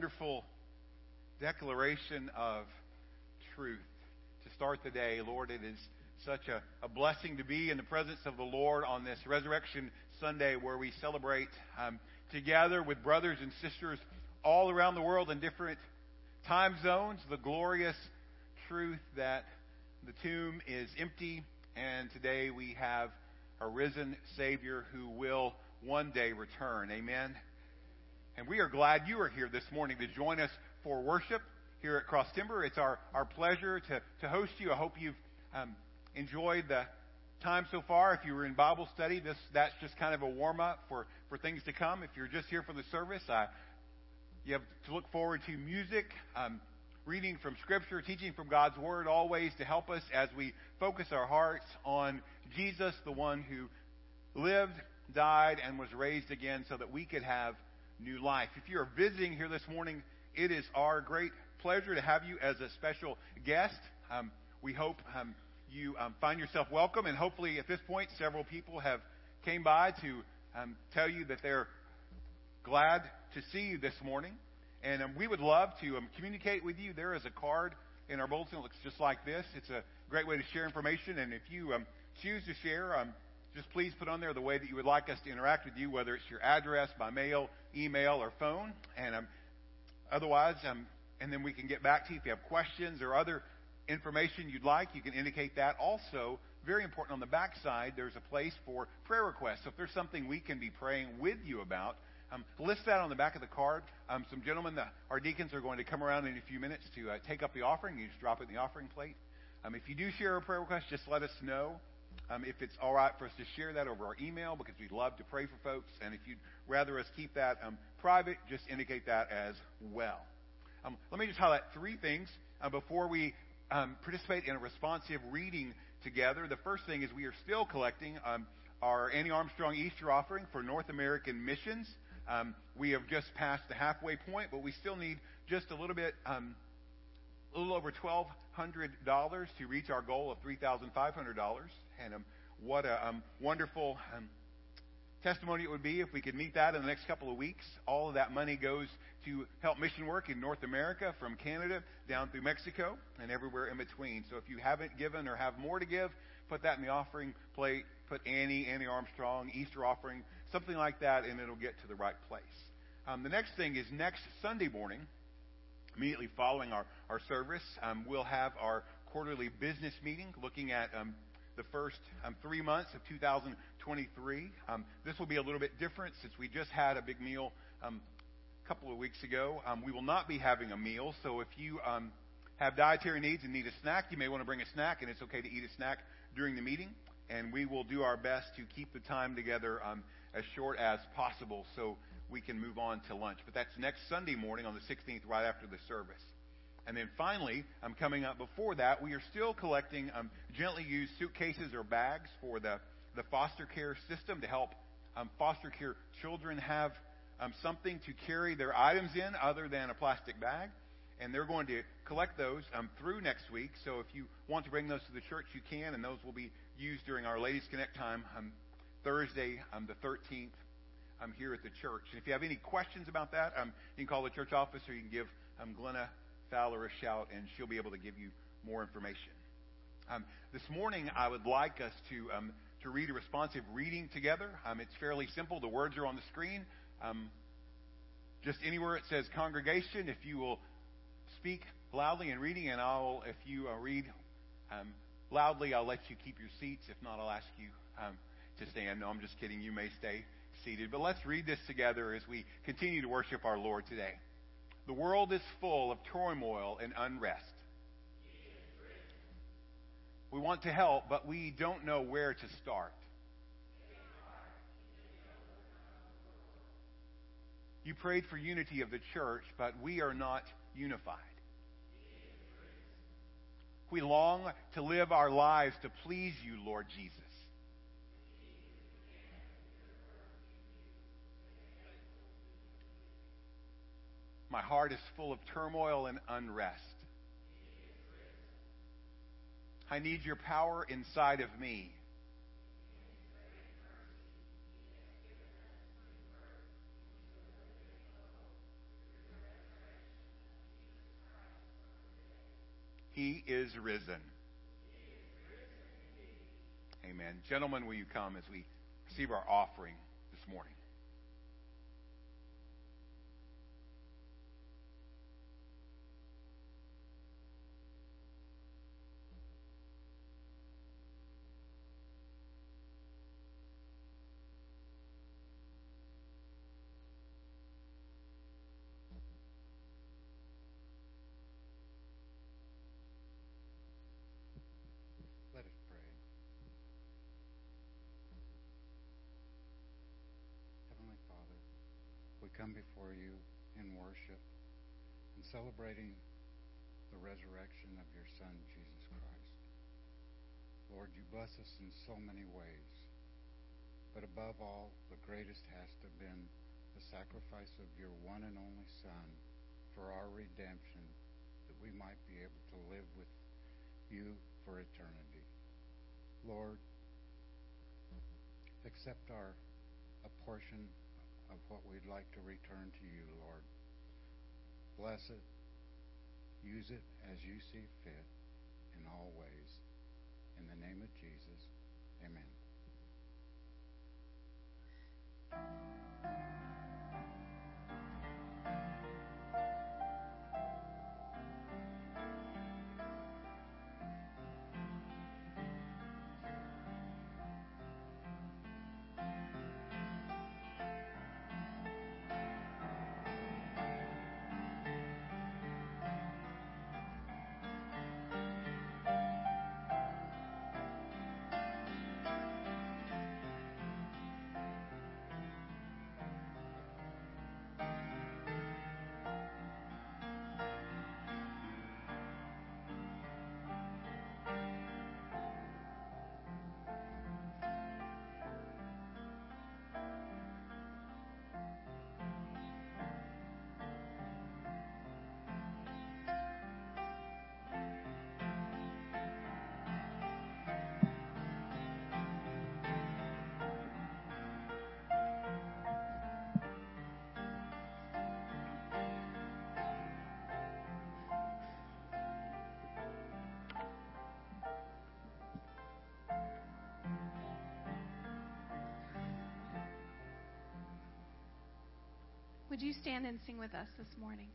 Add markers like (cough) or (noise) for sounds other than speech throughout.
Wonderful declaration of truth to start the day. Lord, it is such a, a blessing to be in the presence of the Lord on this Resurrection Sunday where we celebrate um, together with brothers and sisters all around the world in different time zones the glorious truth that the tomb is empty and today we have a risen Savior who will one day return. Amen. And we are glad you are here this morning to join us for worship here at Cross Timber. It's our, our pleasure to, to host you. I hope you've um, enjoyed the time so far. If you were in Bible study, this that's just kind of a warm up for, for things to come. If you're just here for the service, I, you have to look forward to music, um, reading from Scripture, teaching from God's Word, always to help us as we focus our hearts on Jesus, the one who lived, died, and was raised again so that we could have new life. If you're visiting here this morning, it is our great pleasure to have you as a special guest. Um, we hope um, you um, find yourself welcome, and hopefully at this point, several people have came by to um, tell you that they're glad to see you this morning. And um, we would love to um, communicate with you. There is a card in our bulletin that looks just like this. It's a great way to share information. And if you choose to share, just please put on there the way that you would like us to interact with you, whether it's your address, by mail, email, or phone. And um, otherwise, um, and then we can get back to you if you have questions or other information you'd like. You can indicate that. Also, very important on the back side, there's a place for prayer requests. So if there's something we can be praying with you about, um, list that on the back of the card. Um, some gentlemen, the, our deacons, are going to come around in a few minutes to uh, take up the offering. You just drop it in the offering plate. Um, if you do share a prayer request, just let us know um, if it's all right for us to share that over our email because we love to pray for folks. And if you'd rather us keep that um, private, just indicate that as well. Um, let me just highlight three things uh, before we um, participate in a responsive reading together. The first thing is we are still collecting um, our Annie Armstrong Easter offering for North American missions. Um, we have just passed the halfway point, but we still need just a little bit a little over $1,200 to reach our goal of $3,500. And um, what a um, wonderful um, testimony it would be if we could meet that in the next couple of weeks. All of that money goes to help mission work in North America, from Canada down through Mexico, and everywhere in between. So if you haven't given or have more to give, put that in the offering plate. Put Annie, Annie Armstrong, Easter offering, something like that, and it'll get to the right place. Um, the next thing is next Sunday morning, immediately following our, our service, um, we'll have our quarterly business meeting looking at um, the first um, three months of 2023. Um, this will be a little bit different since we just had a big meal um, a couple of weeks ago. Um, we will not be having a meal, so if you um, have dietary needs and need a snack, you may want to bring a snack, and it's okay to eat a snack during the meeting. And we will do our best to keep the time together um, as short as possible so we can move on to lunch. But that's next Sunday morning on the 16th, right after the service. And then finally, I'm um, coming up before that, we are still collecting um, gently used suitcases or bags for the, the foster care system to help um, foster care children have um, something to carry their items in other than a plastic bag. And they're going to collect those um, through next week. So if you want to bring those to the church, you can, and those will be used during our Ladies Connect time um, Thursday, the 13th, here at the church. And if you have any questions about that, you can call the church office or you can give Glenna Fowler a shout, and she'll be able to give you more information. Um, this morning, I would like us to um, to read a responsive reading together. Um, it's fairly simple. The words are on the screen. Um, just anywhere it says congregation, if you will speak loudly in reading, and I'll if you uh, read um, loudly, I'll let you keep your seats. If not, I'll ask you um, to stand. No, I'm just kidding. You may stay seated. But let's read this together as we continue to worship our Lord today. The world is full of turmoil and unrest. We want to help, but we don't know where to start. You prayed for unity of the church, but we are not unified. We long to live our lives to please you, Lord Jesus. My heart is full of turmoil and unrest. I need your power inside of me. He is risen. Amen. Gentlemen, will you come as we receive our offering this morning? Come before you in worship and celebrating the resurrection of your Son, Jesus Christ. Lord, you bless us in so many ways, but above all, the greatest has to have been the sacrifice of your one and only Son for our redemption, that we might be able to live with you for eternity. Lord, accept our a portion of what we'd like to return to you, Lord. Bless it. Use it as you see fit in all ways. In the name of Jesus, amen. Would you stand and sing with us this morning?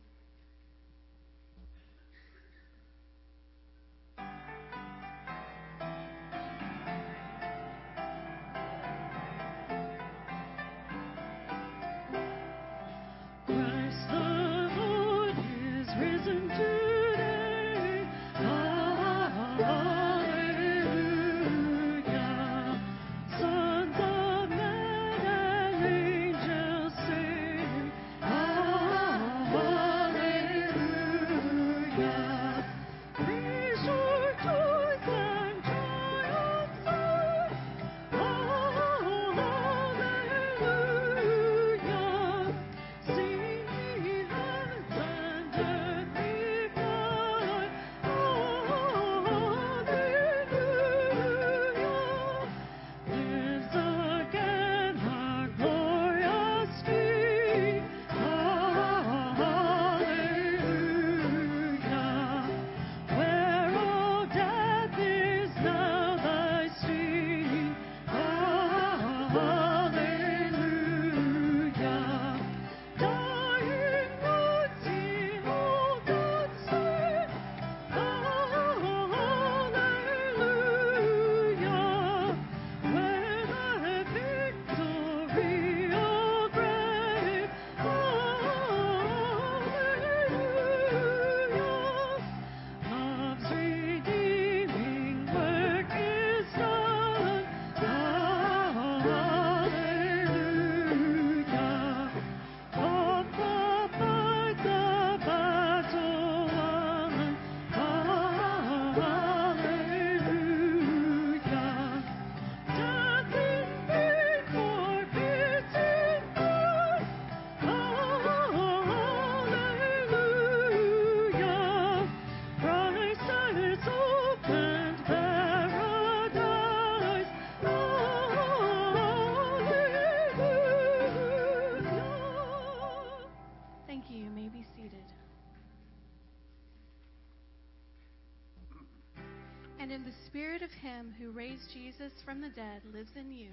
Spirit of Him who raised Jesus from the dead lives in you,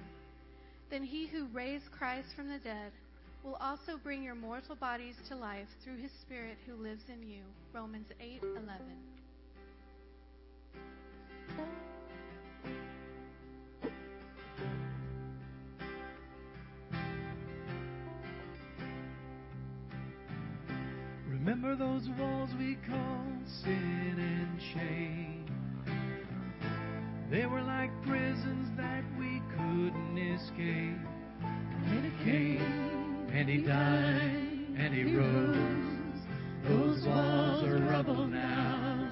then He who raised Christ from the dead will also bring your mortal bodies to life through His Spirit who lives in you. Romans 8:11. Remember those walls we call sin and shame. They were like prisons that we couldn't escape. And he came, and he died, and he rose. Those walls are rubble now.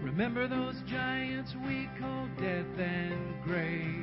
Remember those giants we call death and grave.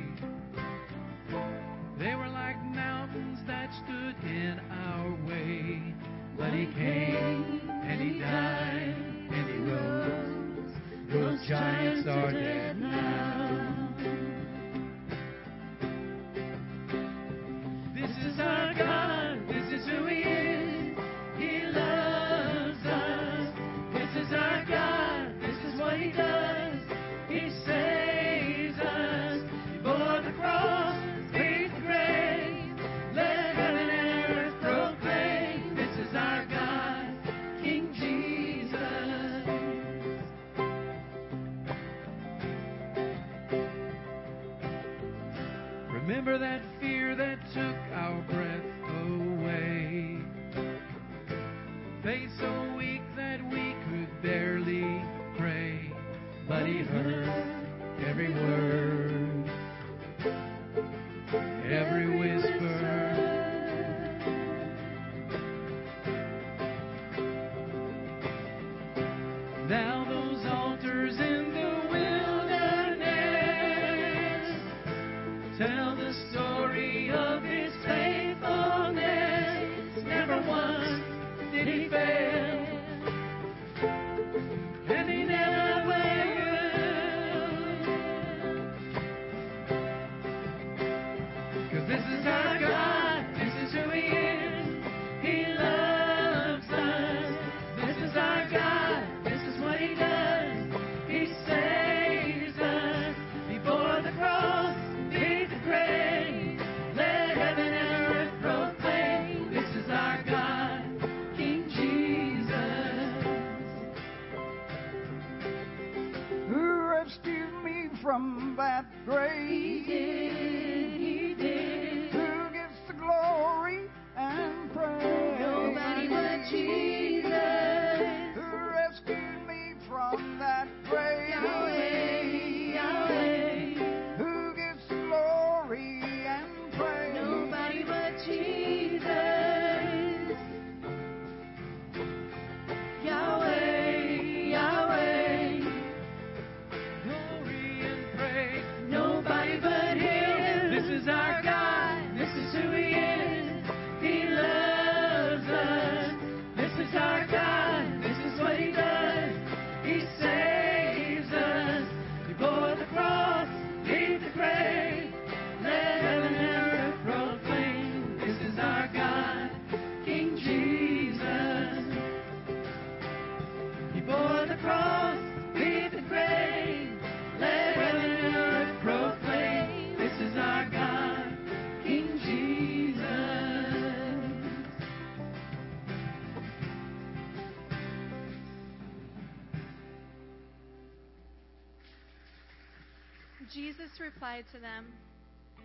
Jesus replied to them,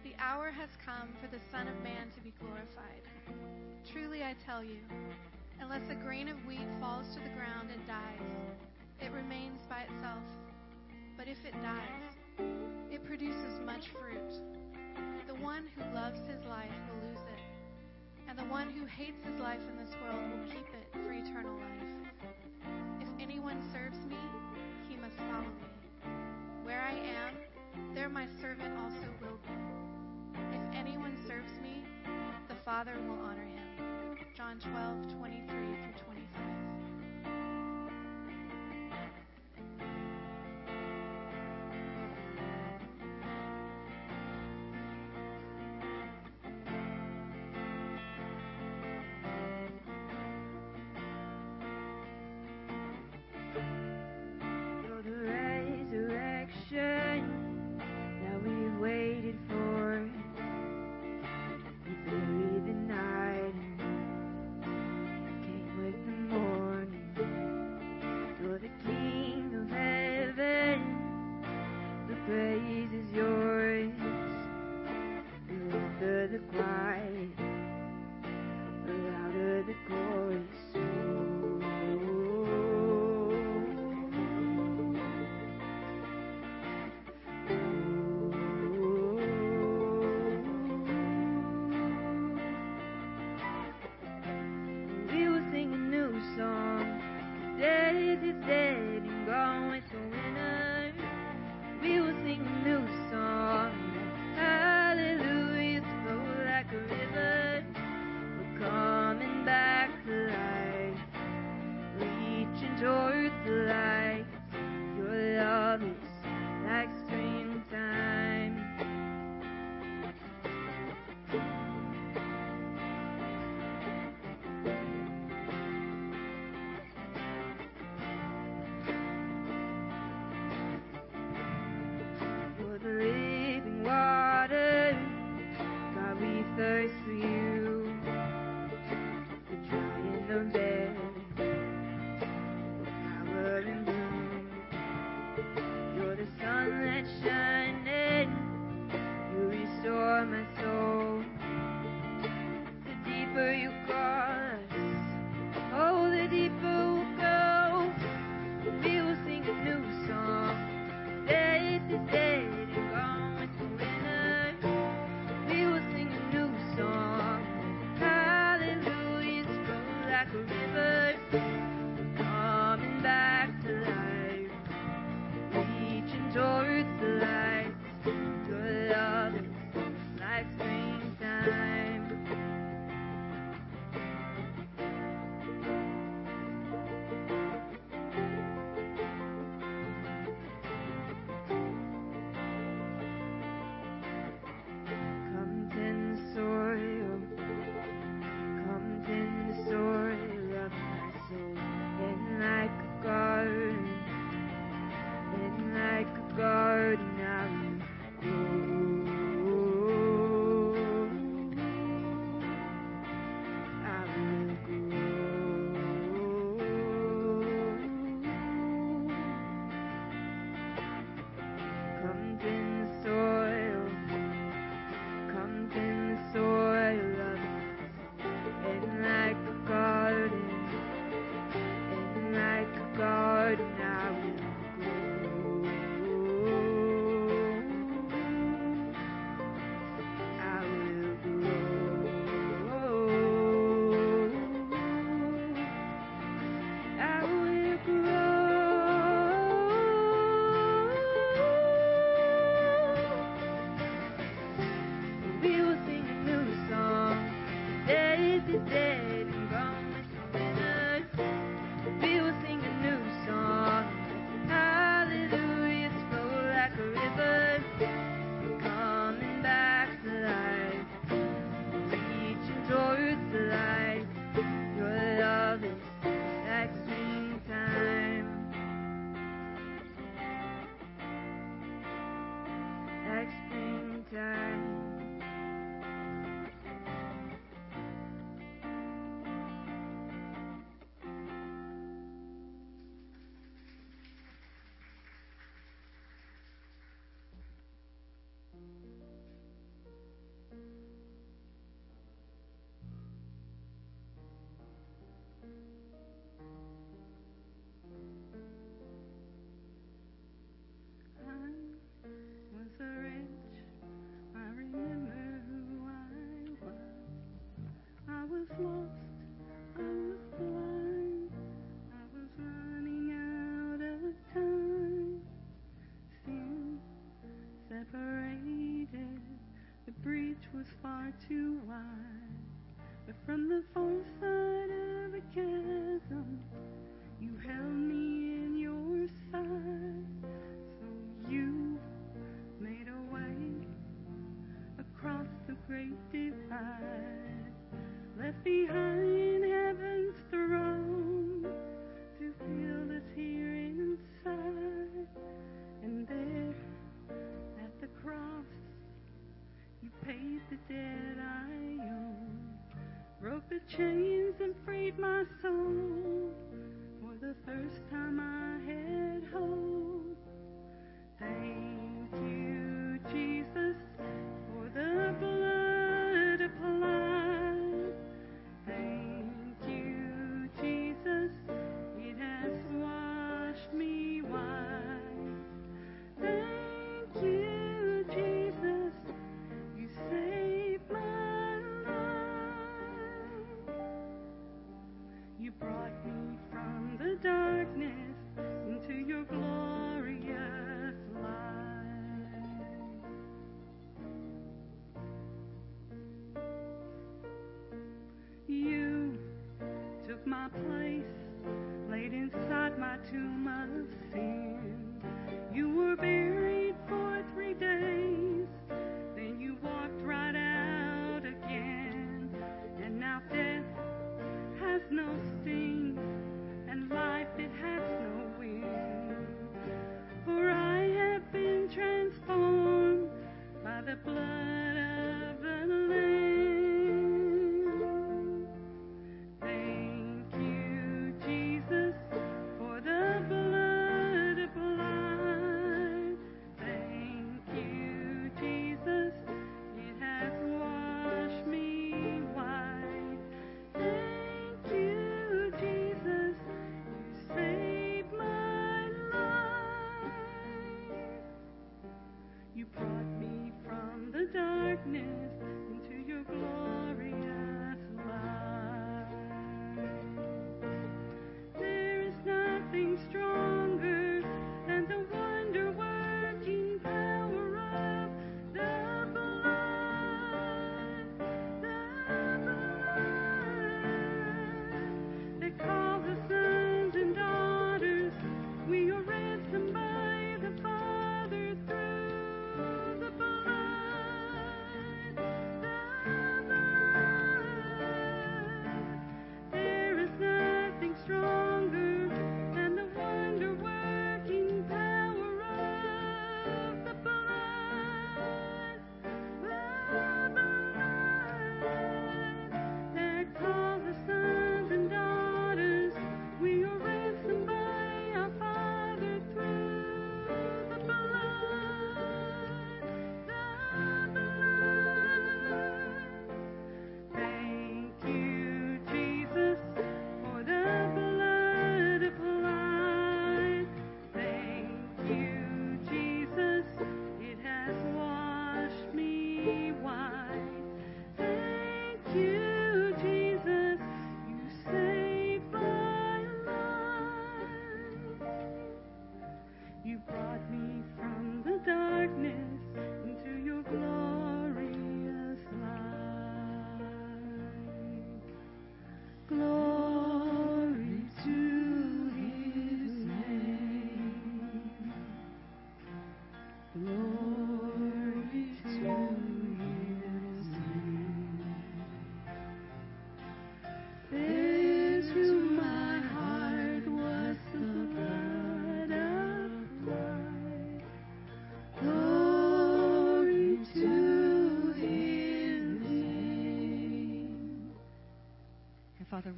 The hour has come for the Son of Man to be glorified. Truly I tell you, unless a grain of wheat falls to the ground and dies, it remains by itself. But if it dies, it produces much fruit. The one who loves his life will lose it, and the one who hates his life in this world will keep it for eternal life. If anyone serves me, he must follow me. Where I am, there my servant also will be. If anyone serves me, the Father will honor him. John 12, 23 through 25.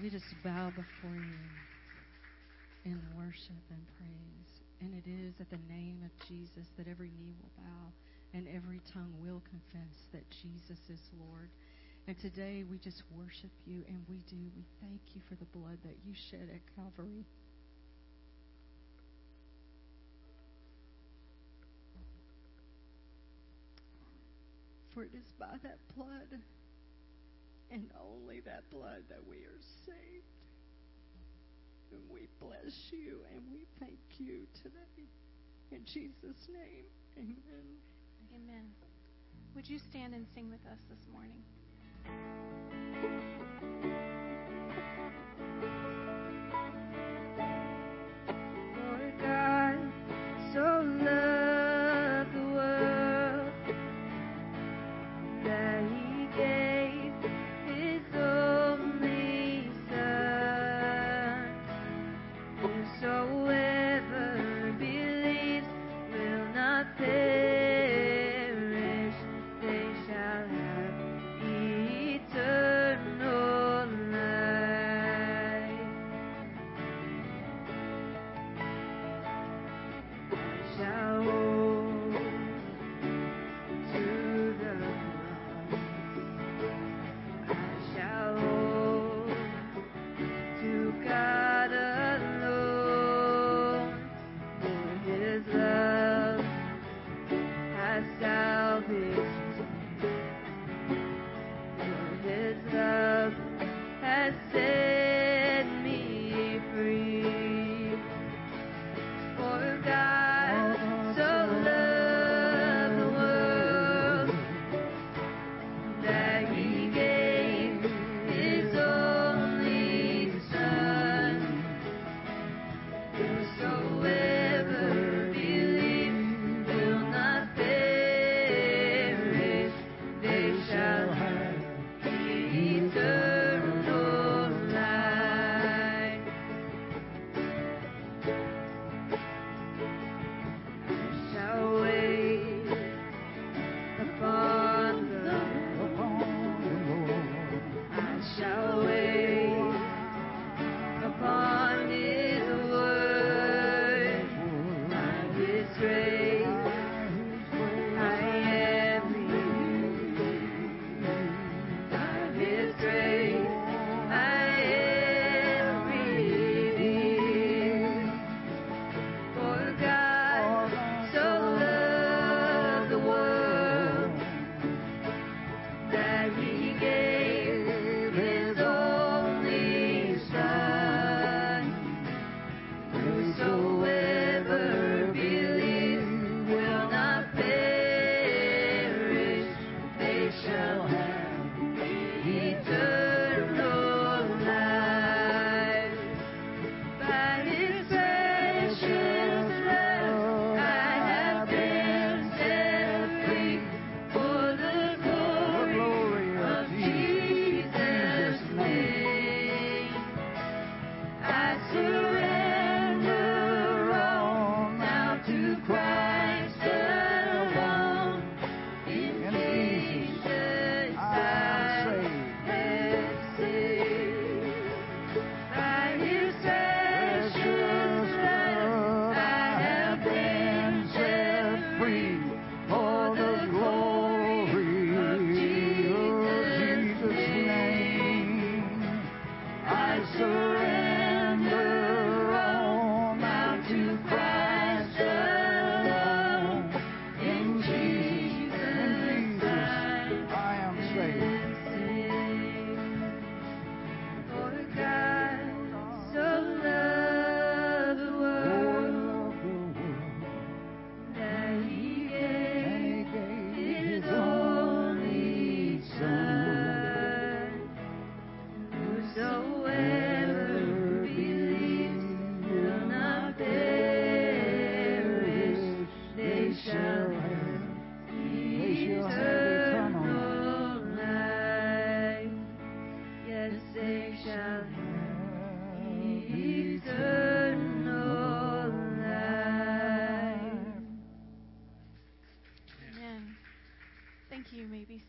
we just bow before you in worship and praise. And it is at the name of Jesus that every knee will bow and every tongue will confess that Jesus is Lord. And today we just worship you and we do. We thank you for the blood that you shed at Calvary. For it is by that blood and only that blood that we are saved. And we bless you and we thank you today. In Jesus' name, amen. Amen. Would you stand and sing with us this morning? (laughs)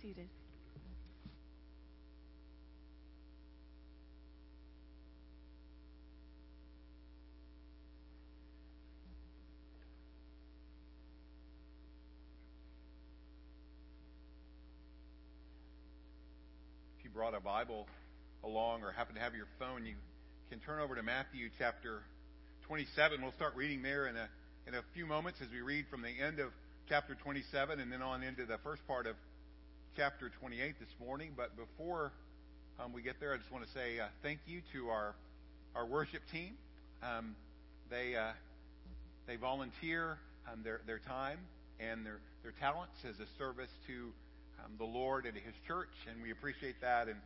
seated. If you brought a Bible along or happen to have your phone, you can turn over to Matthew chapter 27. We'll start reading there in a, in a few moments as we read from the end of chapter 27 and then on into the first part of chapter 28 this morning. But before um, we get there, I just want to say uh, thank you to our, our worship team. Um, they, uh, they volunteer um, their, their time and their, their talents as a service to um, the Lord and His church, and we appreciate that. And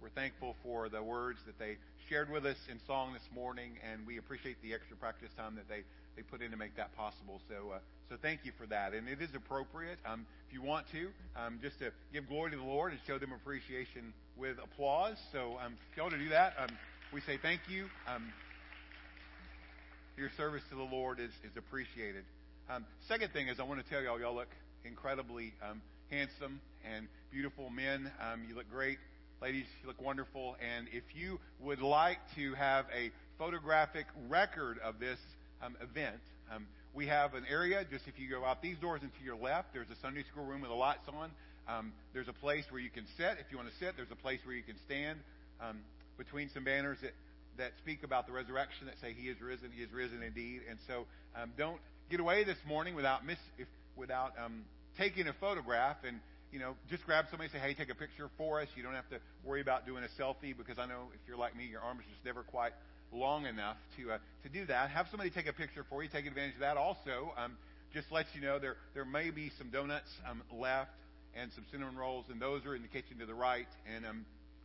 we're thankful for the words that they shared with us in song this morning, and we appreciate the extra practice time that they, they put in to make that possible. So, uh, so thank you for that. And it is appropriate, um, if you want to, um, just to give glory to the Lord and show them appreciation with applause. So, um, if you want to do that, um, we say thank you. Um, your service to the Lord is, is appreciated. Um, second thing is, I want to tell y'all, y'all look incredibly um, handsome and beautiful men. Um, you look great. Ladies, you look wonderful. And if you would like to have a photographic record of this um, event, um, we have an area just if you go out these doors and to your left, there's a Sunday school room with the lights on. Um, there's a place where you can sit if you want to sit. There's a place where you can stand um, between some banners that, that speak about the resurrection that say He is risen, He is risen indeed. And so um, don't get away this morning without miss, if, without um, taking a photograph and you know, just grab somebody and say, hey, take a picture for us. You don't have to worry about doing a selfie because I know if you're like me, your arm is just never quite long enough to uh, to do that. Have somebody take a picture for you. Take advantage of that. Also, um, just let you know there there may be some donuts um, left and some cinnamon rolls, and those are in the kitchen to the right, and um,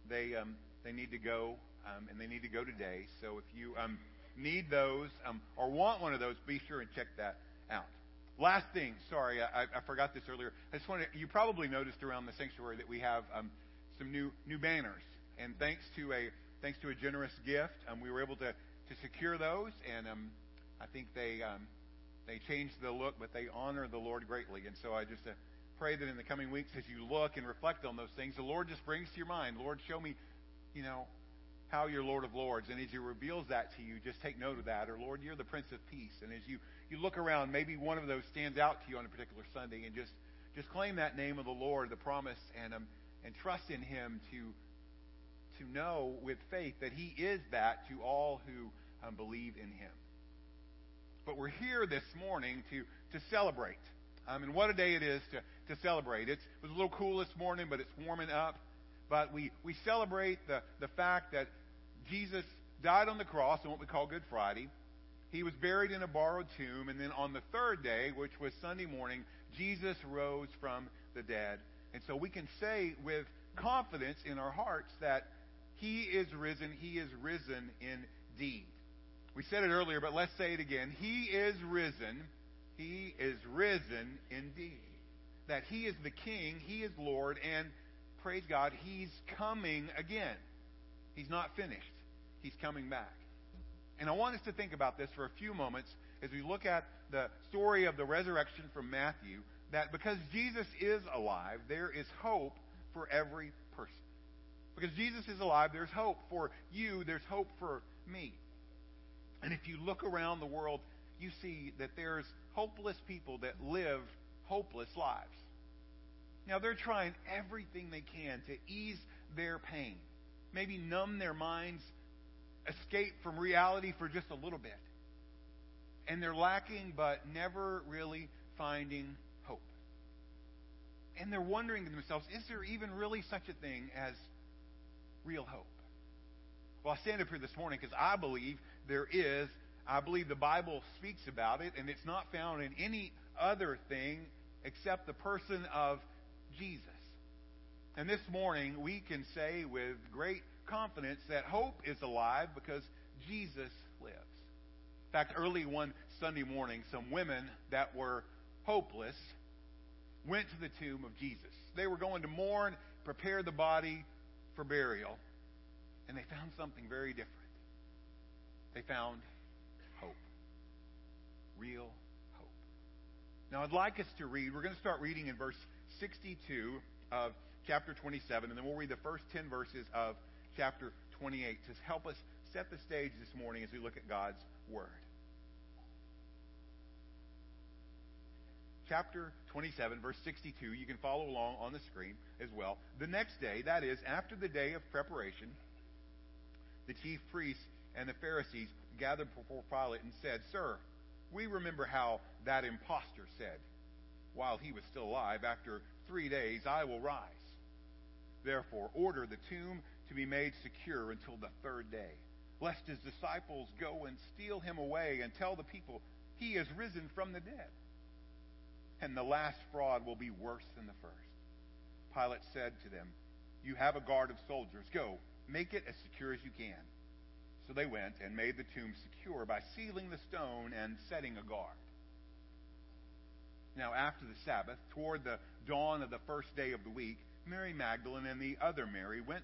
they um, they need to go, um, and they need to go today. So if you um, need those um, or want one of those, be sure and check that out. Last thing, sorry, I, I forgot this earlier. I just wanted, you probably noticed around the sanctuary that we have um, some new new banners, and thanks to a thanks to a generous gift, um, we were able to to secure those, and um, I think they um, they changed the look, but they honor the Lord greatly. And so I just uh, pray that in the coming weeks, as you look and reflect on those things, the Lord just brings to your mind, Lord, show me, you know, how you're Lord of Lords. And as He reveals that to you, just take note of that. Or, Lord, you're the Prince of Peace. And as you you look around, maybe one of those stands out to you on a particular Sunday, and just just claim that name of the Lord, the promise, and um, and trust in Him to to know with faith that He is that to all who um, believe in Him. But we're here this morning to to celebrate. Um, and what a day it is to, to celebrate. It's, it was a little cool this morning, but it's warming up. But we, we celebrate the, the fact that Jesus died on the cross on what we call Good Friday. He was buried in a borrowed tomb, and then on the third day, which was Sunday morning, Jesus rose from the dead. And so we can say with confidence in our hearts that He is risen. He is risen indeed. We said it earlier, but let's say it again. He is risen. He is risen indeed. That He is the King, He is Lord, and praise God, He's coming again. He's not finished. He's coming back. And I want us to think about this for a few moments as we look at the story of the resurrection from Matthew. That because Jesus is alive, there is hope for every person. Because Jesus is alive, there's hope for you, there's hope for me. And if you look around the world, you see that there's hopeless people that live hopeless lives. Now, they're trying everything they can to ease their pain, maybe numb their minds escape from reality for just a little bit. And they're lacking, but never really finding hope. And they're wondering to themselves, is there even really such a thing as real hope? Well, I stand up here this morning because I believe there is. I believe the Bible speaks about it, and it's not found in any other thing except the person of Jesus. And this morning, we can say with great confidence that hope is alive because Jesus lives. In fact, early one Sunday morning, some women that were hopeless went to the tomb of Jesus. They were going to mourn, prepare the body for burial, and they found something very different. They found hope. Real hope. Now, I'd like us to read, we're going to start reading in verse 62 of chapter 27, and then we'll read the first 10 verses of chapter 28 to help us set the stage this morning as we look at God's Word. chapter 27, verse 62. You can follow along on the screen as well. The next day, that is, after the day of preparation, the chief priests and the Pharisees gathered before Pilate and said, Sir, we remember how that impostor said, while he was still alive, After three days I will rise. Therefore, order the tomb to be made secure until the third day, lest his disciples go and steal him away and tell the people, He is risen from the dead. And the last fraud will be worse than the first. Pilate said to them, You have a guard of soldiers. Go, make it as secure as you can. So they went and made the tomb secure by sealing the stone and setting a guard. Now, after the Sabbath, toward the dawn of the first day of the week, Mary Magdalene and the other Mary went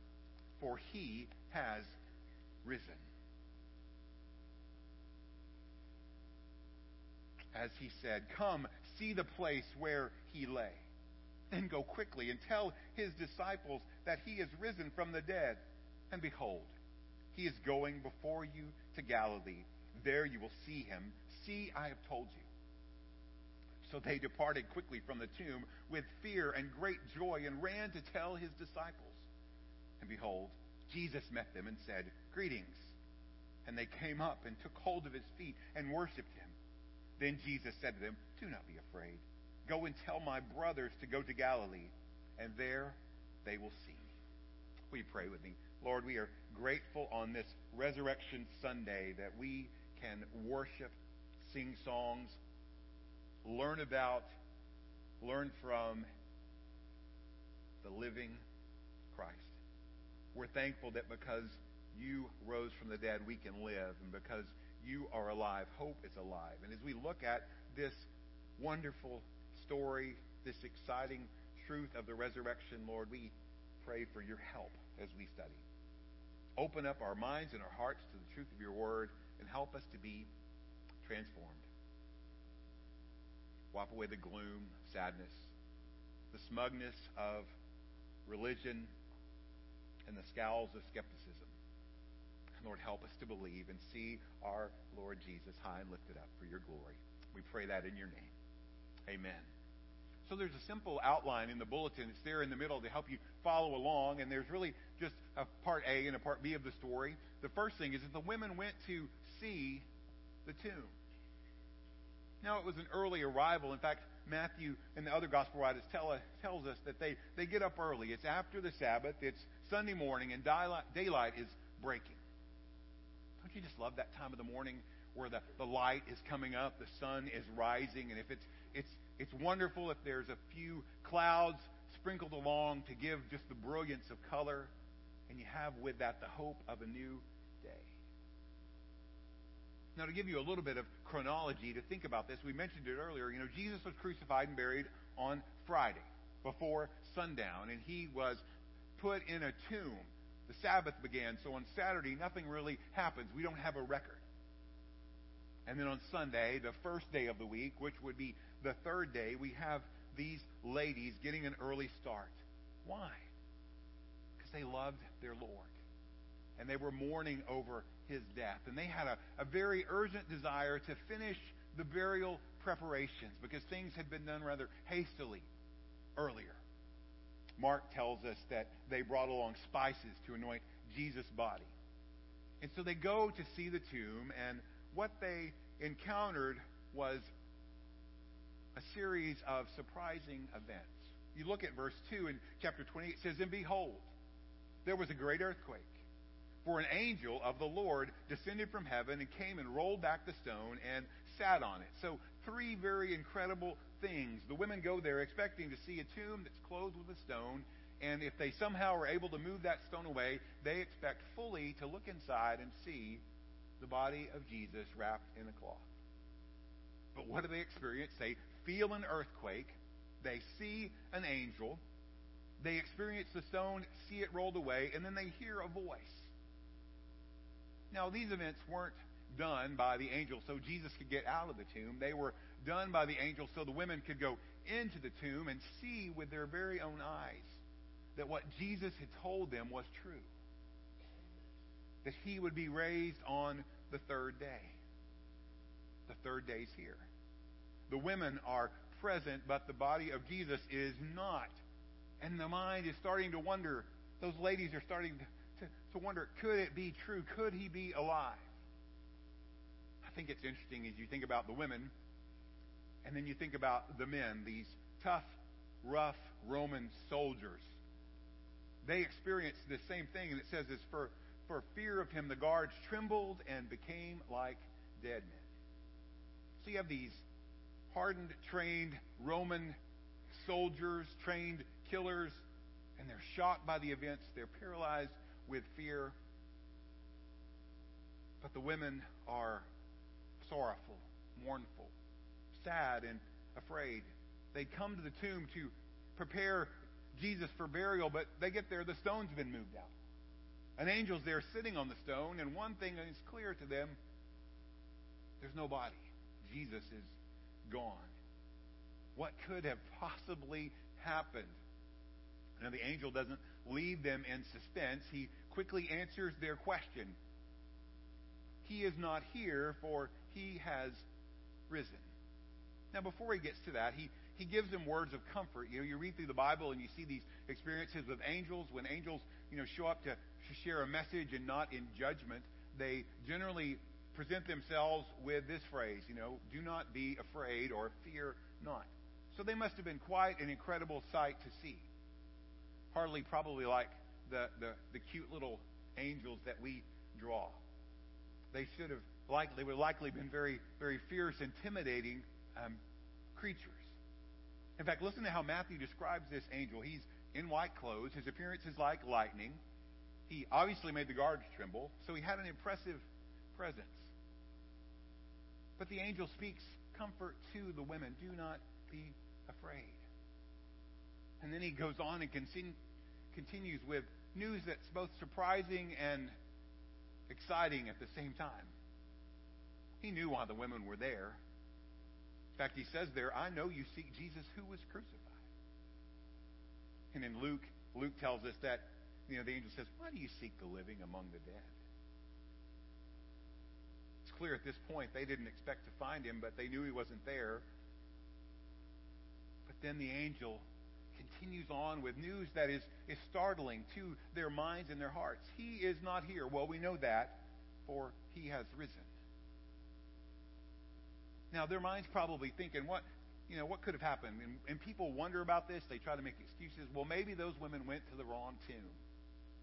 for he has risen. As he said, Come, see the place where he lay. Then go quickly and tell his disciples that he is risen from the dead. And behold, he is going before you to Galilee. There you will see him. See, I have told you. So they departed quickly from the tomb with fear and great joy and ran to tell his disciples. And behold, Jesus met them and said, Greetings. And they came up and took hold of his feet and worshipped him. Then Jesus said to them, Do not be afraid. Go and tell my brothers to go to Galilee, and there they will see me. Will you pray with me? Lord, we are grateful on this Resurrection Sunday that we can worship, sing songs, learn about, learn from the living Christ. We're thankful that because you rose from the dead, we can live, and because you are alive, hope is alive. And as we look at this wonderful story, this exciting truth of the resurrection, Lord, we pray for your help as we study. Open up our minds and our hearts to the truth of your word and help us to be transformed. Wipe away the gloom, sadness, the smugness of religion, and the scowls of skepticism. Lord, help us to believe and see our Lord Jesus high and lifted up for your glory. We pray that in your name. Amen. So there's a simple outline in the bulletin. It's there in the middle to help you follow along. And there's really just a part A and a part B of the story. The first thing is that the women went to see the tomb. Now, it was an early arrival. In fact, Matthew and the other gospel writers tell us, tells us that they, they get up early. It's after the Sabbath. It's Sunday morning, and daylight, is breaking. Don't you just love that time of the morning where the, the light is coming up, the sun is rising, and if it's it's it's wonderful if there's a few clouds sprinkled along to give just the brilliance of color, and you have with that the hope of a new day. Now, to give you a little bit of chronology to think about this, we mentioned it earlier. You know, Jesus was crucified and buried on Friday before sundown, and he was put in a tomb. The Sabbath began, so on Saturday, nothing really happens. We don't have a record. And then on Sunday, the first day of the week, which would be the third day, we have these ladies getting an early start. Why? Because they loved their Lord. And they were mourning over his death. And they had a, a very urgent desire to finish the burial preparations because things had been done rather hastily earlier. Mark tells us that they brought along spices to anoint Jesus' body. And so they go to see the tomb, and what they encountered was a series of surprising events. You look at verse 2 in chapter 20, it says, And behold, there was a great earthquake for an angel of the Lord descended from heaven and came and rolled back the stone and sat on it. So, three very incredible things. The women go there expecting to see a tomb that's closed with a stone, and if they somehow are able to move that stone away, they expect fully to look inside and see the body of Jesus wrapped in a cloth. But what do they experience? They feel an earthquake, They see an angel, they experience the stone, see it rolled away, and then they hear a voice. Now, these events weren't done by the angel so Jesus could get out of the tomb. They were done by the angel so the women could go into the tomb and see with their very own eyes that what Jesus had told them was true. That he would be raised on the third day. The third day's here. The women are present, but the body of Jesus is not. And the mind is starting to wonder, those ladies are starting to, to, to wonder, could it be true? Could he be alive? I think it's interesting as you think about the women and then you think about the men, these tough, rough Roman soldiers. They experienced the same thing, and it says this for, for fear of him, the guards trembled and became like dead men. So you have these hardened, trained Roman soldiers, trained killers, and they're shocked by the events. They're paralyzed with fear. But the women are sorrowful, mournful, sad, and afraid. They come to the tomb to prepare Jesus for burial, but they get there, the stone's been moved out. An angel's there sitting on the stone, and one thing is clear to them there's no body. Jesus is gone. What could have possibly happened? Now, the angel doesn't leave them in suspense. He quickly answers their question. He is not here, for he has risen. Now, before he gets to that, he, he gives them words of comfort. You know, you read through the Bible and you see these experiences with angels. When angels, you know, show up to, share a message and not in judgment, they generally present themselves with this phrase, you know, do not be afraid or fear not. So they must have been quite an incredible sight to see. Hardly probably like the, the, the cute little angels that we draw. They should have likely would likely been very, very fierce, intimidating um, creatures. In fact, listen to how Matthew describes this angel. He's in white clothes. His appearance is like lightning. He obviously made the guards tremble, so he had an impressive presence. But the angel speaks comfort to the women. Do not be afraid. And then he goes on and continues with news that's both surprising and exciting at the same time. He knew why the women were there. In fact, he says there, I know you seek Jesus who was crucified. And in Luke, Luke tells us that, you know, the angel says, Why do you seek the living among the dead? It's clear at this point they didn't expect to find him, but they knew he wasn't there. But then the angel continues on with news that is, is startling to their minds and their hearts. He is not here. Well, we know that, for he has risen. Now, their mind's probably thinking, what, you know, what could have happened? And, and people wonder about this. They try to make excuses. Well, maybe those women went to the wrong tomb.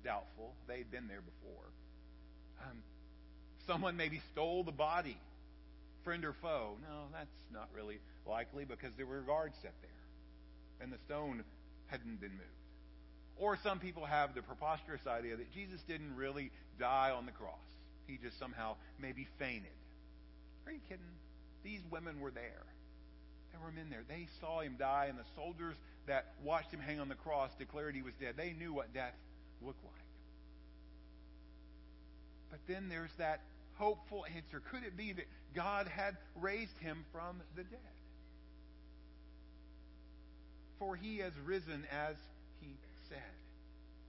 Doubtful. They'd been there before. Um, someone maybe stole the body, friend or foe. No, that's not really likely because there were guards set there, and the stone hadn't been moved. Or some people have the preposterous idea that Jesus didn't really die on the cross. He just somehow maybe fainted. Are you kidding? These women were there. There were men there. They saw him die, and the soldiers that watched him hang on the cross declared he was dead. They knew what death looked like. But then there's that hopeful answer. Could it be that God had raised him from the dead? For he has risen as he said.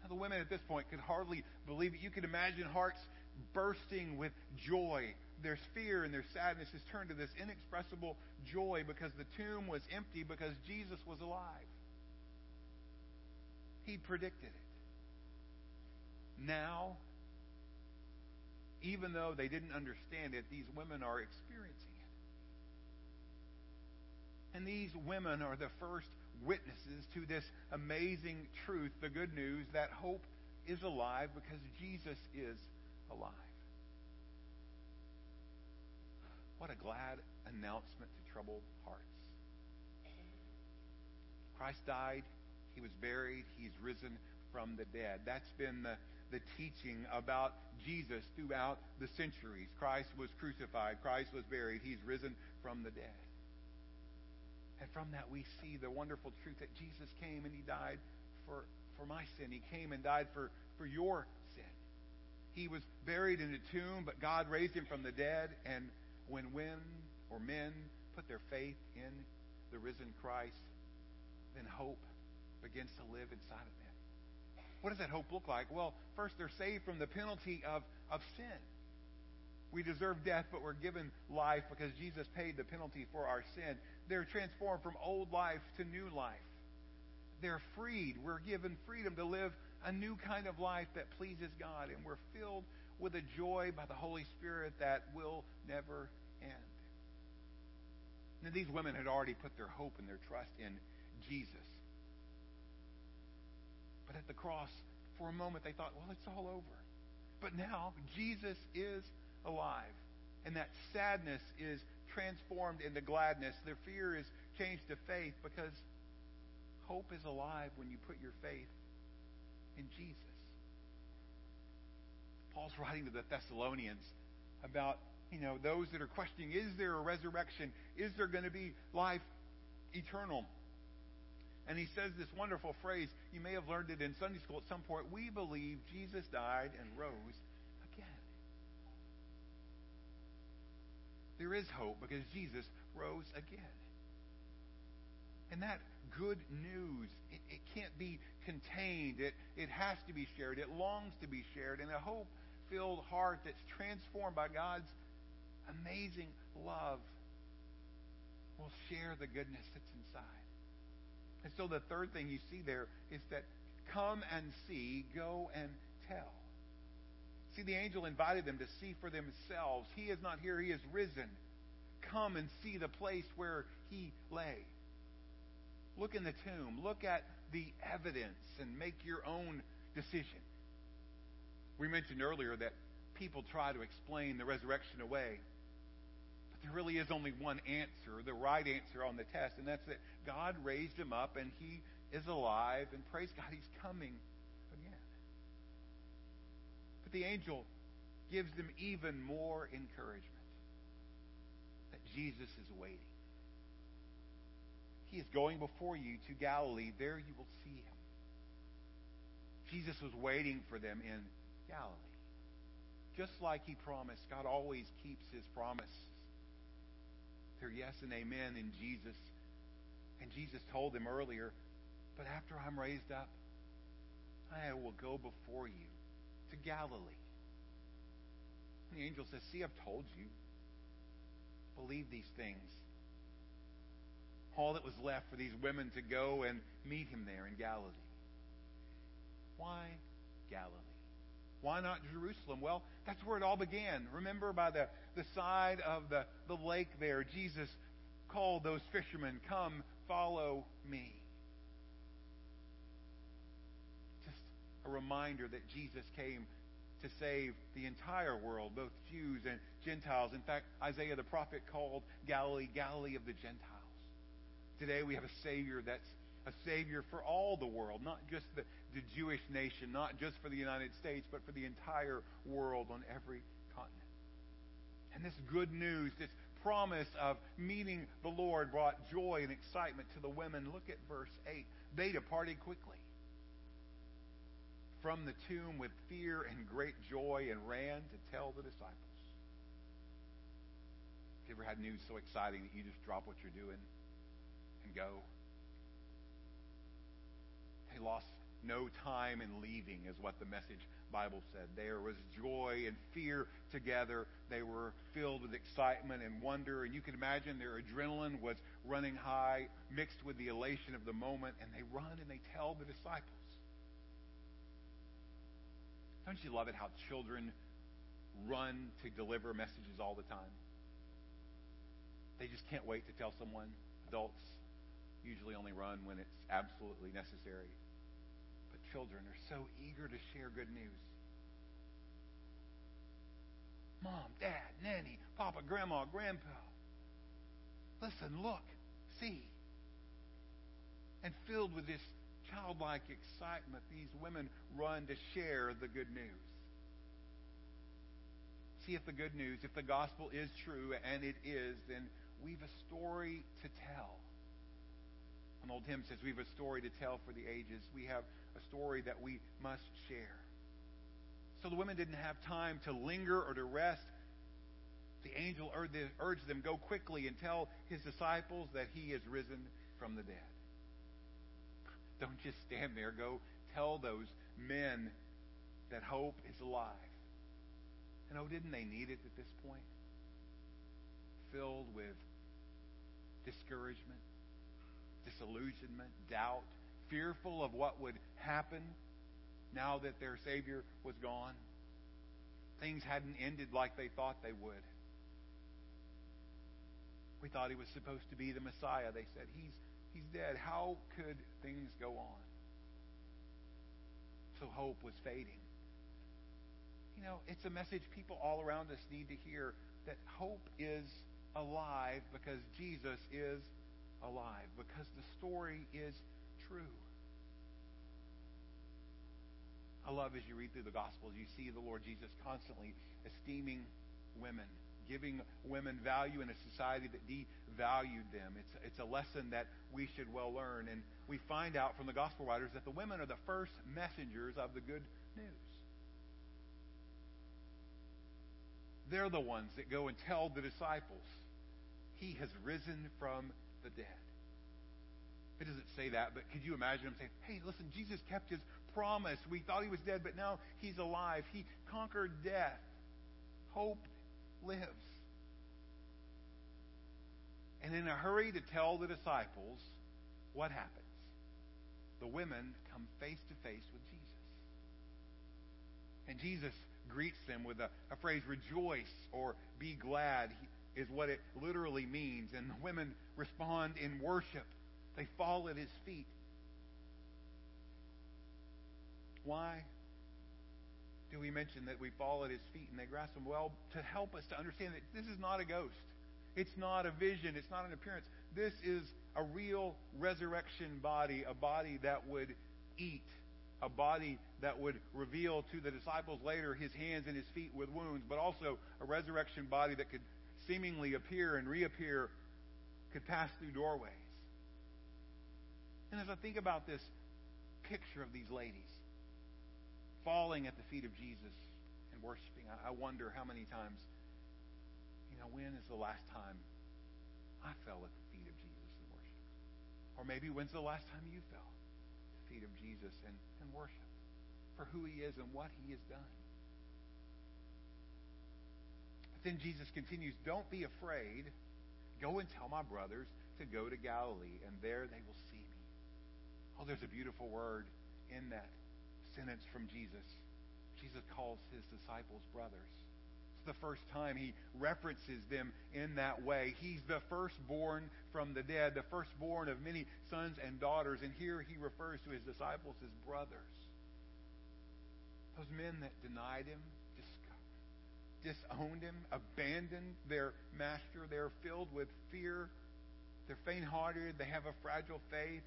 Now, the women at this point could hardly believe it. You could imagine hearts bursting with joy their fear and their sadness has turned to this inexpressible joy because the tomb was empty because Jesus was alive. He predicted it. Now, even though they didn't understand it, these women are experiencing it. And these women are the first witnesses to this amazing truth, the good news that hope is alive because Jesus is alive. What a glad announcement to troubled hearts. Christ died, he was buried, he's risen from the dead. That's been the, the teaching about Jesus throughout the centuries. Christ was crucified, Christ was buried, he's risen from the dead. And from that, we see the wonderful truth that Jesus came and he died for, for my sin. He came and died for, for your sin. He was buried in a tomb, but God raised him from the dead. And when women or men put their faith in the risen Christ, then hope begins to live inside of them. What does that hope look like? Well, first, they're saved from the penalty of, of sin. We deserve death, but we're given life because Jesus paid the penalty for our sin. They're transformed from old life to new life. They're freed. We're given freedom to live a new kind of life that pleases God, and we're filled with a joy by the Holy Spirit that will never end. Now, these women had already put their hope and their trust in Jesus. But at the cross, for a moment, they thought, well, it's all over. But now, Jesus is alive. And that sadness is transformed into gladness. Their fear is changed to faith because hope is alive when you put your faith in Jesus. Paul's writing to the Thessalonians about, you know, those that are questioning, is there a resurrection? Is there going to be life eternal? And he says this wonderful phrase. You may have learned it in Sunday school at some point. We believe Jesus died and rose again. There is hope because Jesus rose again. And that good news, it, it can't be contained. It, it has to be shared. It longs to be shared. And a hope filled heart that's transformed by God's amazing love will share the goodness that's inside. And so the third thing you see there is that come and see, go and tell. See, the angel invited them to see for themselves. He is not here, he is risen. Come and see the place where he lay. Look in the tomb. Look at the evidence and make your own decision. We mentioned earlier that people try to explain the resurrection away. There really is only one answer, the right answer on the test, and that's that God raised him up and he is alive, and praise God, he's coming again. But the angel gives them even more encouragement that Jesus is waiting. He is going before you to Galilee. There you will see him. Jesus was waiting for them in Galilee. Just like he promised, God always keeps his promise. They're yes and amen in Jesus. And Jesus told them earlier, but after I'm raised up, I will go before you to Galilee. And the angel says, See, I've told you. Believe these things all that was left for these women to go and meet him there in Galilee. Why Galilee? Why not Jerusalem? Well, that's where it all began. Remember, by the, the side of the, the lake there, Jesus called those fishermen, Come, follow me. Just a reminder that Jesus came to save the entire world, both Jews and Gentiles. In fact, Isaiah the prophet called Galilee Galilee of the Gentiles. Today we have a Savior that's a Savior for all the world, not just the, the Jewish nation, not just for the United States, but for the entire world on every continent. And this good news, this promise of meeting the Lord brought joy and excitement to the women. Look at verse 8. They departed quickly from the tomb with fear and great joy and ran to tell the disciples. Have you ever had news so exciting that you just drop what you're doing and go. Lost no time in leaving, is what the message Bible said. There was joy and fear together. They were filled with excitement and wonder, and you can imagine their adrenaline was running high, mixed with the elation of the moment, and they run and they tell the disciples. Don't you love it how children run to deliver messages all the time? They just can't wait to tell someone. Adults, usually only run when it's absolutely necessary. Children are so eager to share good news. Mom, Dad, Nanny, Papa, Grandma, Grandpa. Listen, look, see. And filled with this childlike excitement, these women run to share the good news. See if the good news, if the gospel is true, and it is, then we've a story to tell An old hymn says, We have a story to tell for the ages. We have a story that we must share. So the women didn't have time to linger or to rest. The angel urged them, Go quickly and tell his disciples that he is risen from the dead. Don't just stand there. Go tell those men that hope is alive. And oh, didn't they need it at this point? Filled with discouragement, disillusionment, doubt, fearful of what would happen now that their Savior was gone. Things hadn't ended like they thought they would. We thought he was supposed to be the Messiah. They said, He's, he's dead. How could things go on? So hope was fading. You know, it's a message people all around us need to hear that hope is alive because Jesus is alive, because the story is true. I love as you read through the Gospels, you see the Lord Jesus constantly esteeming women, giving women value in a society that devalued them. It's, it's a lesson that we should well learn. And we find out from the Gospel writers that the women are the first messengers of the good news. They're the ones that go and tell the disciples, He has risen from the dead. It doesn't say that, but could you imagine him saying, Hey, listen, Jesus kept his promise. We thought he was dead, but now he's alive. He conquered death. Hope lives. And in a hurry to tell the disciples, what happens? The women come face to face with Jesus. And Jesus greets them with a, a phrase, rejoice or be glad, is what it literally means. And the women respond in worship. They fall at his feet. Why do we mention that we fall at his feet and they grasp him? Well, to help us to understand that this is not a ghost. It's not a vision. It's not an appearance. This is a real resurrection body, a body that would eat, a body that would reveal to the disciples later his hands and his feet with wounds, but also a resurrection body that could seemingly appear and reappear, could pass through doorways. And as I think about this picture of these ladies falling at the feet of Jesus and worshiping, I wonder how many times, you know, when is the last time I fell at the feet of Jesus and worshiped? Or maybe when's the last time you fell at the feet of Jesus and, and worshiped for who he is and what he has done? But then Jesus continues, Don't be afraid. Go and tell my brothers to go to Galilee, and there they will. Oh, there's a beautiful word in that sentence from Jesus. Jesus calls his disciples brothers. It's the first time he references them in that way. He's the firstborn from the dead, the firstborn of many sons and daughters, and here he refers to his disciples as brothers. Those men that denied him, disowned him, abandoned their master, they're filled with fear, they're faint hearted, they have a fragile faith.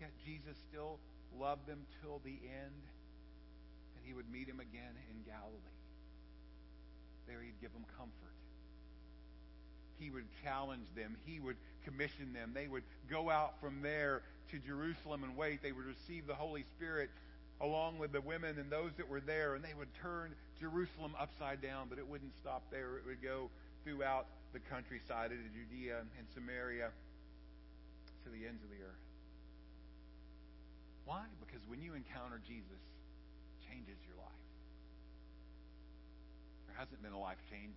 Yet Jesus still loved them till the end, and he would meet them again in Galilee. There he'd give them comfort. He would challenge them. He would commission them. They would go out from there to Jerusalem and wait. They would receive the Holy Spirit along with the women and those that were there, and they would turn Jerusalem upside down, but it wouldn't stop there. It would go throughout the countryside of Judea and Samaria to the ends of the earth. Why? Because when you encounter Jesus, changes your life. There hasn't been a life change.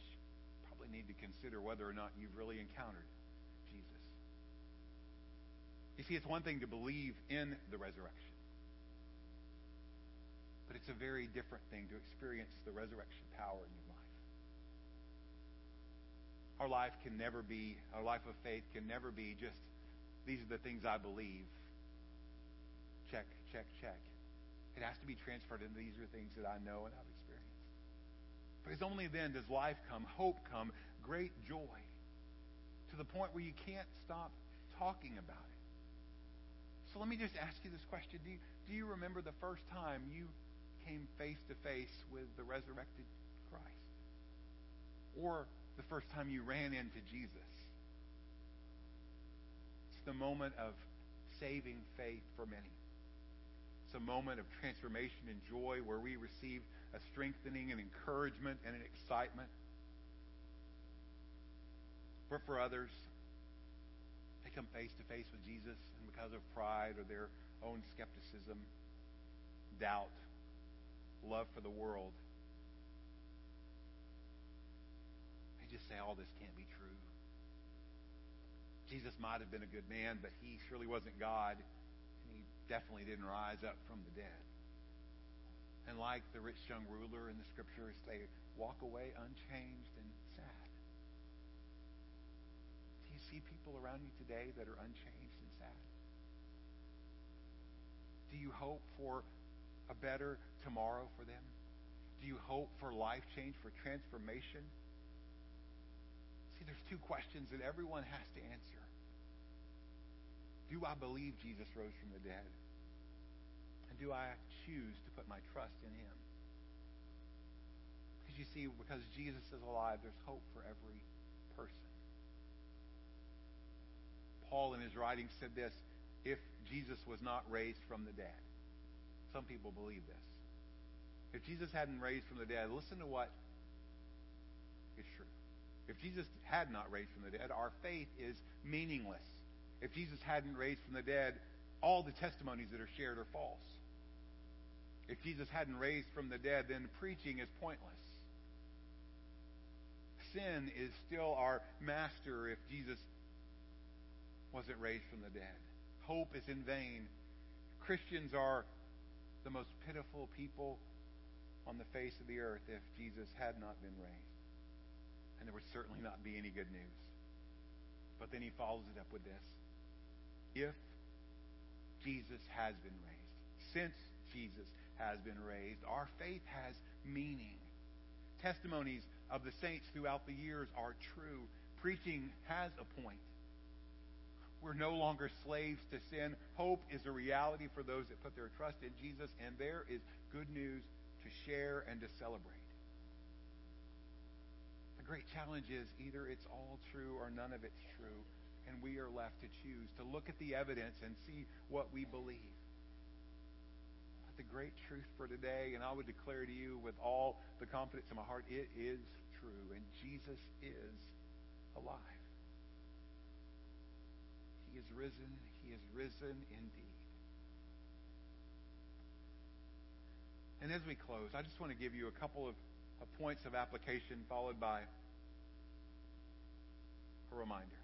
Probably need to consider whether or not you've really encountered Jesus. You see, it's one thing to believe in the resurrection. But it's a very different thing to experience the resurrection power in your life. Our life can never be, our life of faith can never be just, these are the things I believe check, check. It has to be transferred into these are things that I know and I've experienced. Because only then does life come, hope come, great joy, to the point where you can't stop talking about it. So let me just ask you this question. Do you, do you remember the first time you came face to face with the resurrected Christ? Or the first time you ran into Jesus? It's the moment of saving faith for many. It's a moment of transformation and joy where we receive a strengthening and encouragement and an excitement. But for others, they come face to face with Jesus, and because of pride or their own skepticism, doubt, love for the world, they just say all this can't be true. Jesus might have been a good man, but he surely wasn't God definitely didn't rise up from the dead. And like the rich young ruler in the scriptures, they walk away unchanged and sad. Do you see people around you today that are unchanged and sad? Do you hope for a better tomorrow for them? Do you hope for life change, for transformation? See, there's two questions that everyone has to answer. Do I believe Jesus rose from the dead? And do I choose to put my trust in him? Because you see, because Jesus is alive, there's hope for every person. Paul, in his writings, said this if Jesus was not raised from the dead. Some people believe this. If Jesus hadn't raised from the dead, listen to what is true. If Jesus had not raised from the dead, our faith is meaningless if Jesus hadn't raised from the dead, all the testimonies that are shared are false. If Jesus hadn't raised from the dead, then preaching is pointless. Sin is still our master if Jesus wasn't raised from the dead. Hope is in vain. Christians are the most pitiful people on the face of the earth if Jesus had not been raised. And there would certainly not be any good news. But then he follows it up with this if Jesus has been raised, since Jesus has been raised, our faith has meaning. Testimonies of the saints throughout the years are true. Preaching has a point. We're no longer slaves to sin. Hope is a reality for those that put their trust in Jesus, and there is good news to share and to celebrate. The great challenge is either it's all true or none of it's true and we are left to choose, to look at the evidence and see what we believe. But the great truth for today, and I would declare to you with all the confidence in my heart, it is true, and Jesus is alive. He is risen. He is risen indeed. And as we close, I just want to give you a couple of, of points of application followed by a reminder.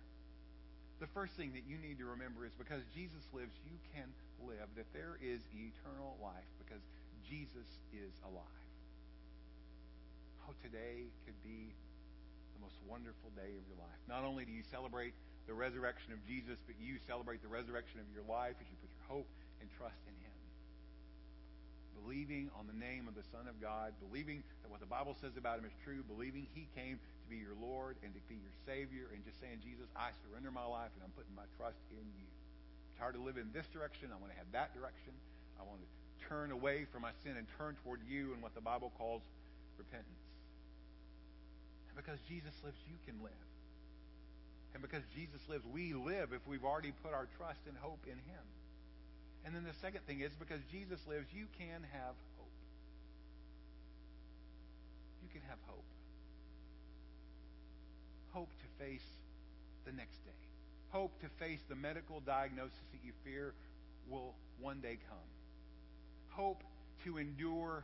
The first thing that you need to remember is because Jesus lives, you can live, that there is eternal life because Jesus is alive. Oh, today could be the most wonderful day of your life. Not only do you celebrate the resurrection of Jesus, but you celebrate the resurrection of your life as you put your hope and trust in Him. Believing on the name of the Son of God, believing that what the Bible says about Him is true, believing He came to be your Lord and to be your Savior, and just saying, Jesus, I surrender my life and I'm putting my trust in you. I'm tired of living in this direction. I want to have that direction. I want to turn away from my sin and turn toward you and what the Bible calls repentance. And because Jesus lives, you can live. And because Jesus lives, we live if we've already put our trust and hope in Him. And then the second thing is because Jesus lives, you can have hope. You can have hope hope to face the next day. Hope to face the medical diagnosis that you fear will one day come. Hope to endure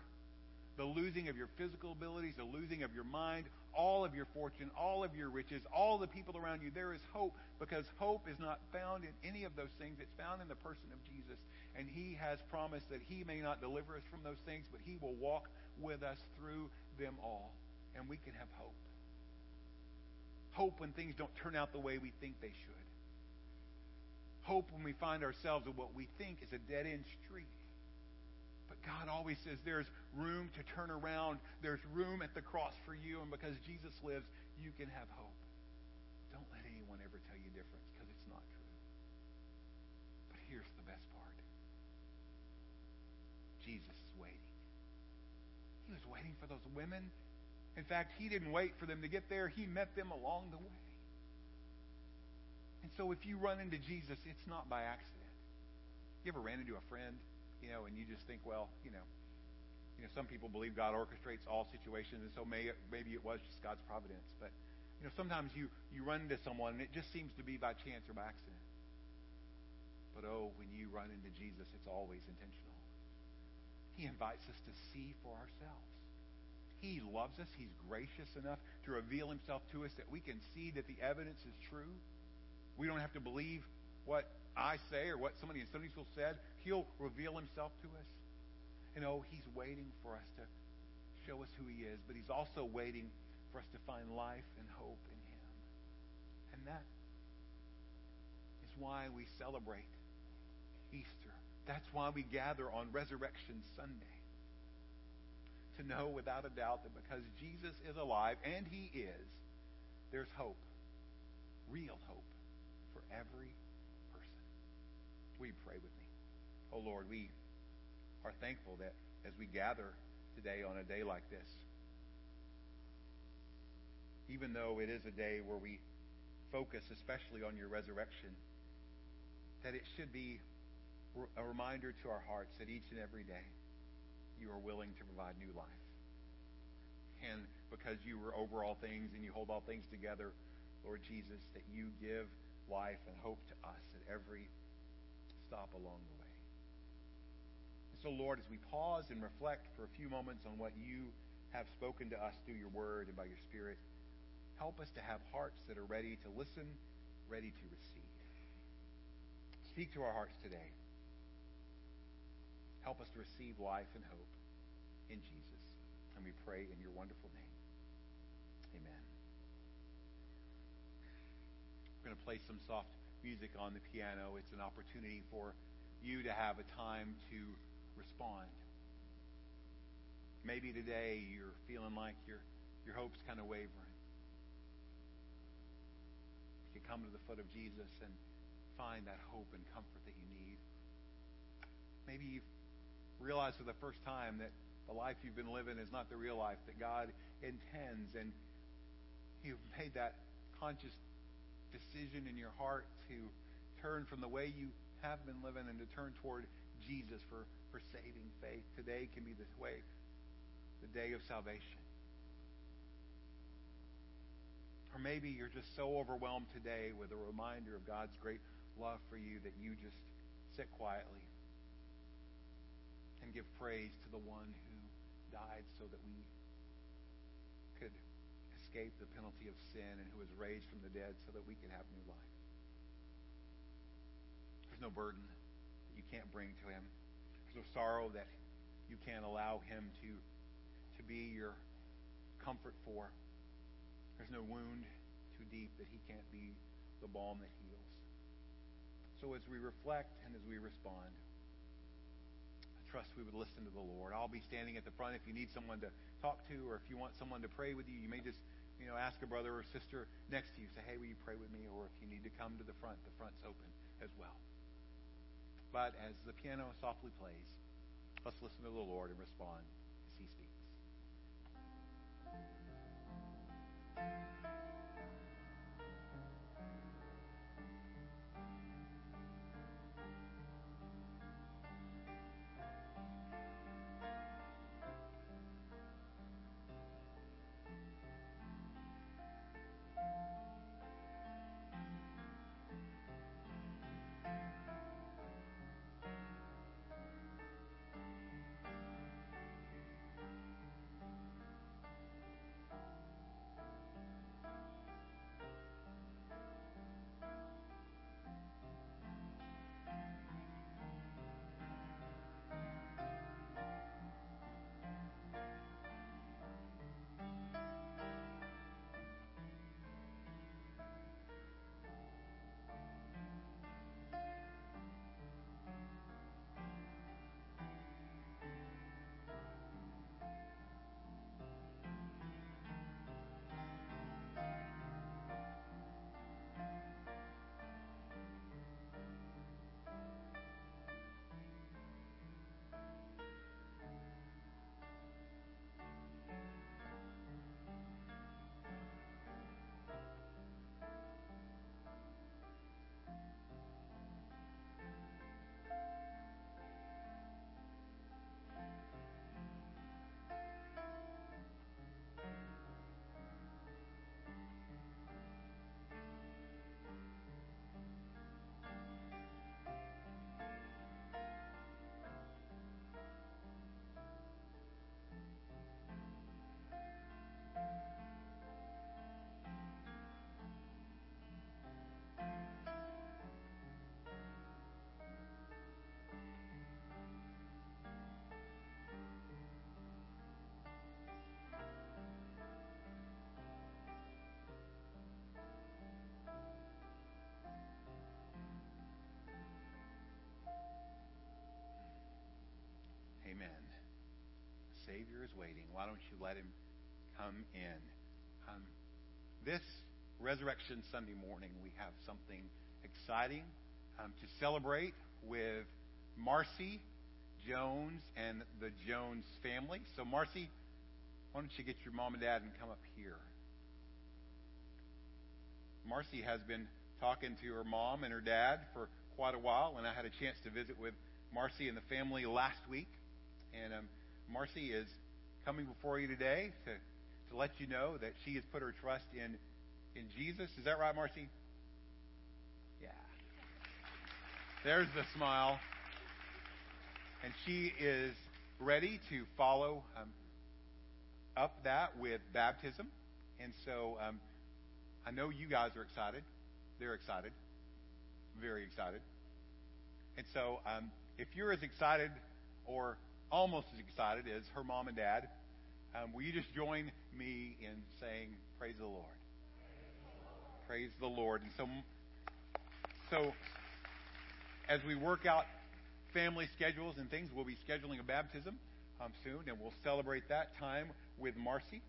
the losing of your physical abilities, the losing of your mind, all of your fortune, all of your riches, all the people around you. There is hope because hope is not found in any of those things. It's found in the person of Jesus. And He has promised that He may not deliver us from those things, but He will walk with us through them all. And we can have hope hope when things don't turn out the way we think they should. Hope when we find ourselves in what we think is a dead end street. God always says there's room to turn around. There's room at the cross for you. And because Jesus lives, you can have hope. Don't let anyone ever tell you different because it's not true. But here's the best part Jesus is waiting. He was waiting for those women in fact, he didn't wait for them to get there, he met them along the way. And so if you run into Jesus, it's not by accident. You ever ran into a friend, you know, and you just think, well, you know, you know, some people believe God orchestrates all situations, and so may, maybe it was just God's providence. But you know, sometimes you you run into someone, and it just seems to be by chance or by accident. But oh, when you run into Jesus, it's always intentional. He invites us to see for ourselves. He loves us. He's gracious enough to reveal himself to us that we can see that the evidence is true. We don't have to believe what I say or what somebody in Sunday school said. He'll reveal himself to us. You know, he's waiting for us to show us who he is, but he's also waiting for us to find life and hope in him. And that is why we celebrate Easter. That's why we gather on Resurrection Sunday to know without a doubt that because Jesus is alive, and He is, there's hope, real hope for every person. Will you pray with me? Oh Lord, we are thankful that as we gather today on a day like this, even though it is a day where we focus especially on your resurrection, that it should be a reminder to our hearts that each and every day you are willing to provide new life. And because you are over all things and you hold all things together, Lord Jesus, that you give life and hope to us at every stop along the way. So, Lord, as we pause and reflect for a few moments on what you have spoken to us through your word and by your spirit, help us to have hearts that are ready to listen, ready to receive. Speak to our hearts today. Help us to receive life and hope in Jesus. And we pray in your wonderful name. Amen. We're going to play some soft music on the piano. It's an opportunity for you to have a time to respond. Maybe today you're feeling like your your hope's kind of wavering. You can come to the foot of Jesus and find that hope and comfort that you need. Maybe you've realize for the first time that the life you've been living is not the real life that God intends. And you've made that conscious decision in your heart to turn from the way you have been living and to turn toward Jesus for, for saving faith. Today can be the way, the day of salvation. Or maybe you're just so overwhelmed today with a reminder of God's great love for you that you just sit quietly and give praise to the one who died so that we could escape the penalty of sin and who was raised from the dead so that we could have new life. There's no burden that you can't bring to him. No sorrow that you can't allow him to, to be your comfort for. There's no wound too deep that he can't be the balm that heals. So as we reflect and as we respond, I trust we would listen to the Lord. I'll be standing at the front if you need someone to talk to or if you want someone to pray with you. You may just, you know, ask a brother or sister next to you, say, hey, will you pray with me? Or if you need to come to the front, the front's open as well. But as the piano softly plays, let's listen to the Lord and respond as he speaks. Savior is waiting. Why don't you let him come in? Um, this Resurrection Sunday morning, we have something exciting um, to celebrate with Marcy Jones and the Jones family. So, Marcy, why don't you get your mom and dad and come up here? Marcy has been talking to her mom and her dad for quite a while, and I had a chance to visit with Marcy and the family last week. And um, Marcy is coming before you today to, to let you know that she has put her trust in, in Jesus. Is that right, Marcy? Yeah. There's the smile. And she is ready to follow um, up that with baptism. And so um, I know you guys are excited. They're excited. Very excited. And so um, if you're as excited or almost as excited as her mom and dad, um, will you just join me in saying, Praise the Lord? Praise the Lord. And so, so as we work out family schedules and things, we'll be scheduling a baptism um, soon, and we'll celebrate that time with Marcy.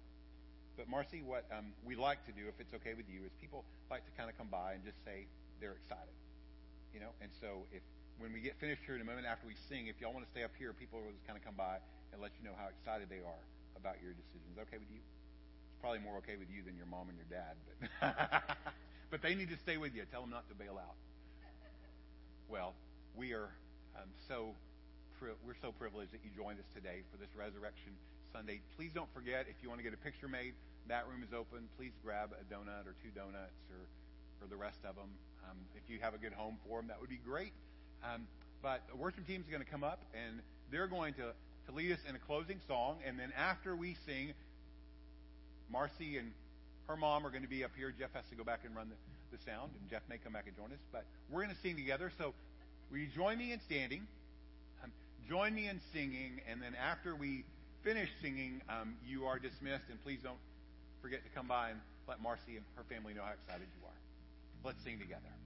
But Marcy, what um, we like to do, if it's okay with you, is people like to kind of come by and just say they're excited, you know. And so, if when we get finished here in a moment after we sing, if y'all want to stay up here, people will just kind of come by and let you know how excited they are about your decisions. Okay with you? It's probably more okay with you than your mom and your dad, but (laughs) but they need to stay with you. Tell them not to bail out. Well, we are um, so we're so privileged that you joined us today for this Resurrection Sunday. Please don't forget if you want to get a picture made that room is open. Please grab a donut or two donuts or, or the rest of them. Um, if you have a good home for them, that would be great. Um, but the worship team is going to come up and they're going to, to lead us in a closing song. And then after we sing, Marcy and her mom are going to be up here. Jeff has to go back and run the, the sound, and Jeff may come back and join us. But we're going to sing together. So will you join me in standing? Um, join me in singing. And then after we finish singing, um, you are dismissed. And please don't forget to come by and let Marcy and her family know how excited you are. Let's sing together.